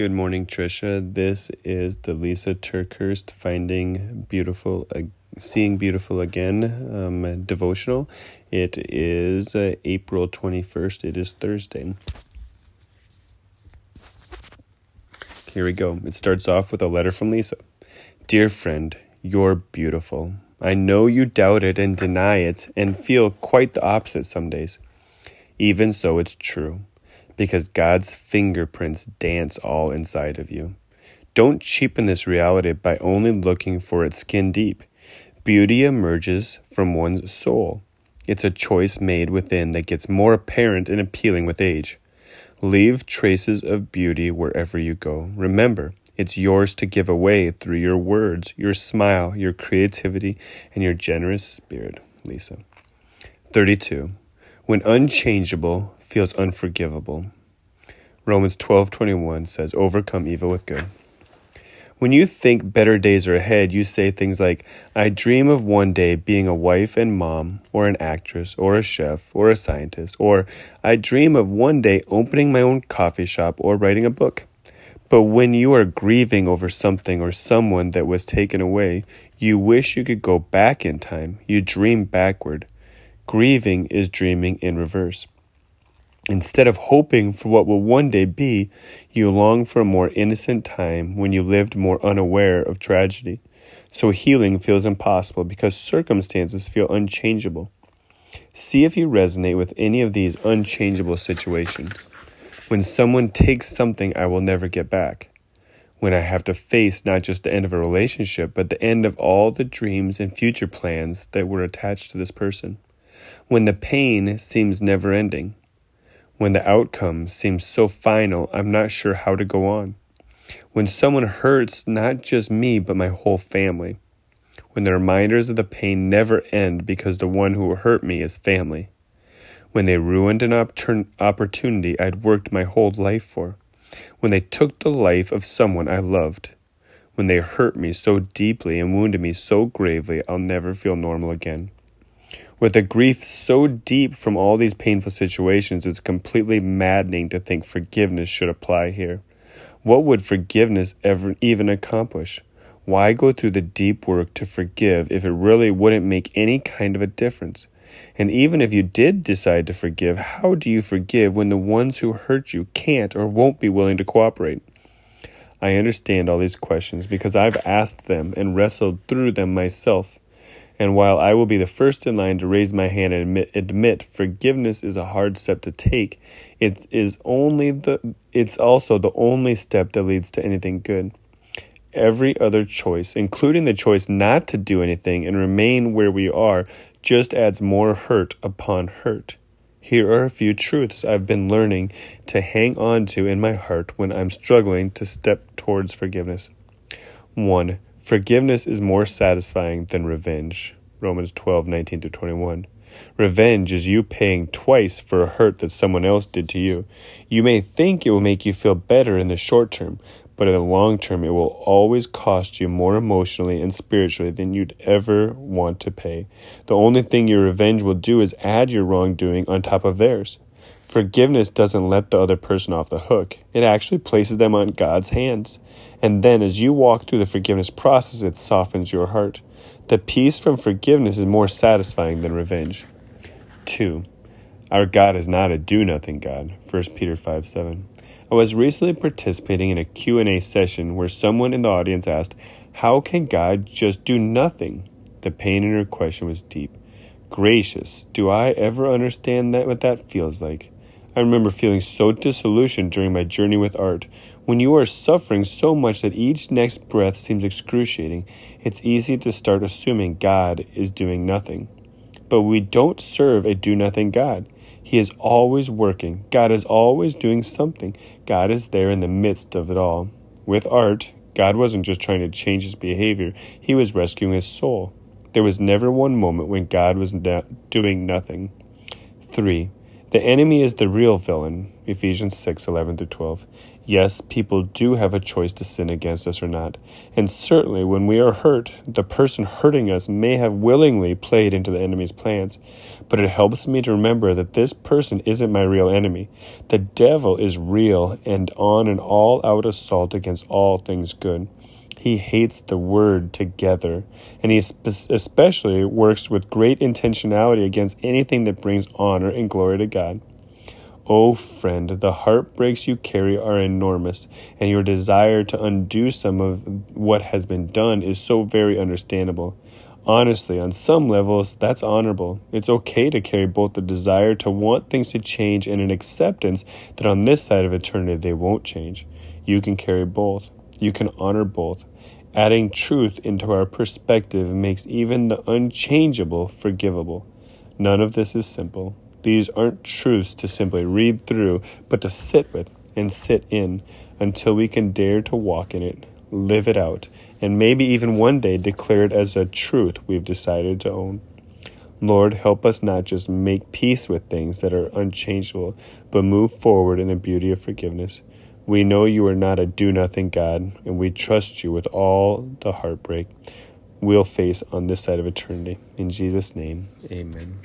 Good morning, Trisha. This is the Lisa TerKeurst Finding Beautiful, uh, Seeing Beautiful Again um, devotional. It is uh, April 21st. It is Thursday. Here we go. It starts off with a letter from Lisa Dear friend, you're beautiful. I know you doubt it and deny it and feel quite the opposite some days. Even so, it's true because God's fingerprints dance all inside of you. Don't cheapen this reality by only looking for its skin deep. Beauty emerges from one's soul. It's a choice made within that gets more apparent and appealing with age. Leave traces of beauty wherever you go. Remember, it's yours to give away through your words, your smile, your creativity, and your generous spirit. Lisa. 32. When unchangeable feels unforgivable. Romans 12:21 says, "Overcome evil with good." When you think better days are ahead, you say things like, I dream of one day being a wife and mom, or an actress, or a chef, or a scientist, or I dream of one day opening my own coffee shop or writing a book. But when you are grieving over something or someone that was taken away, you wish you could go back in time. You dream backward. Grieving is dreaming in reverse. Instead of hoping for what will one day be, you long for a more innocent time when you lived more unaware of tragedy. So healing feels impossible because circumstances feel unchangeable. See if you resonate with any of these unchangeable situations. When someone takes something I will never get back. When I have to face not just the end of a relationship, but the end of all the dreams and future plans that were attached to this person when the pain seems never ending, when the outcome seems so final, I'm not sure how to go on, when someone hurts not just me, but my whole family, when the reminders of the pain never end because the one who hurt me is family, when they ruined an opportunity I'd worked my whole life for, when they took the life of someone I loved. When they hurt me so deeply and wounded me so gravely, I'll never feel normal again. With a grief so deep from all these painful situations, it's completely maddening to think forgiveness should apply here. What would forgiveness ever even accomplish? Why go through the deep work to forgive if it really wouldn't make any kind of a difference? And even if you did decide to forgive, how do you forgive when the ones who hurt you can't or won't be willing to cooperate? I understand all these questions because I've asked them and wrestled through them myself. And while I will be the first in line to raise my hand and admit, admit forgiveness is a hard step to take, it is only the it's also the only step that leads to anything good. Every other choice, including the choice not to do anything and remain where we are, just adds more hurt upon hurt. Here are a few truths I've been learning to hang on to in my heart when I'm struggling to step towards forgiveness. 1. Forgiveness is more satisfying than revenge. Romans 12, 19 to 21. Revenge is you paying twice for a hurt that someone else did to you. You may think it will make you feel better in the short term, but in the long term, it will always cost you more emotionally and spiritually than you'd ever want to pay. The only thing your revenge will do is add your wrongdoing on top of theirs. Forgiveness doesn't let the other person off the hook, it actually places them on God's hands. And then, as you walk through the forgiveness process, it softens your heart. The peace from forgiveness is more satisfying than revenge. 2. Our God is not a do-nothing God. 1 Peter 5 7. I was recently participating in a Q&A session where someone in the audience asked, How can God just do nothing? The pain in her question was deep. Gracious, do I ever understand that what that feels like? I remember feeling so disillusioned during my journey with Art. When you are suffering so much that each next breath seems excruciating, it's easy to start assuming God is doing nothing. But we don't serve a do nothing God. He is always working. God is always doing something. God is there in the midst of it all. With Art, God wasn't just trying to change his behavior, he was rescuing his soul. There was never one moment when God was not doing nothing. 3. The enemy is the real villain. Ephesians 6 11 12. Yes, people do have a choice to sin against us or not. And certainly, when we are hurt, the person hurting us may have willingly played into the enemy's plans. But it helps me to remember that this person isn't my real enemy. The devil is real and on an all out assault against all things good. He hates the word together, and he especially works with great intentionality against anything that brings honor and glory to God. Oh, friend, the heartbreaks you carry are enormous, and your desire to undo some of what has been done is so very understandable. Honestly, on some levels, that's honorable. It's okay to carry both the desire to want things to change and an acceptance that on this side of eternity they won't change. You can carry both. You can honor both. Adding truth into our perspective makes even the unchangeable forgivable. None of this is simple. These aren't truths to simply read through, but to sit with and sit in until we can dare to walk in it, live it out, and maybe even one day declare it as a truth we've decided to own. Lord, help us not just make peace with things that are unchangeable, but move forward in the beauty of forgiveness. We know you are not a do nothing God, and we trust you with all the heartbreak we'll face on this side of eternity. In Jesus' name, amen.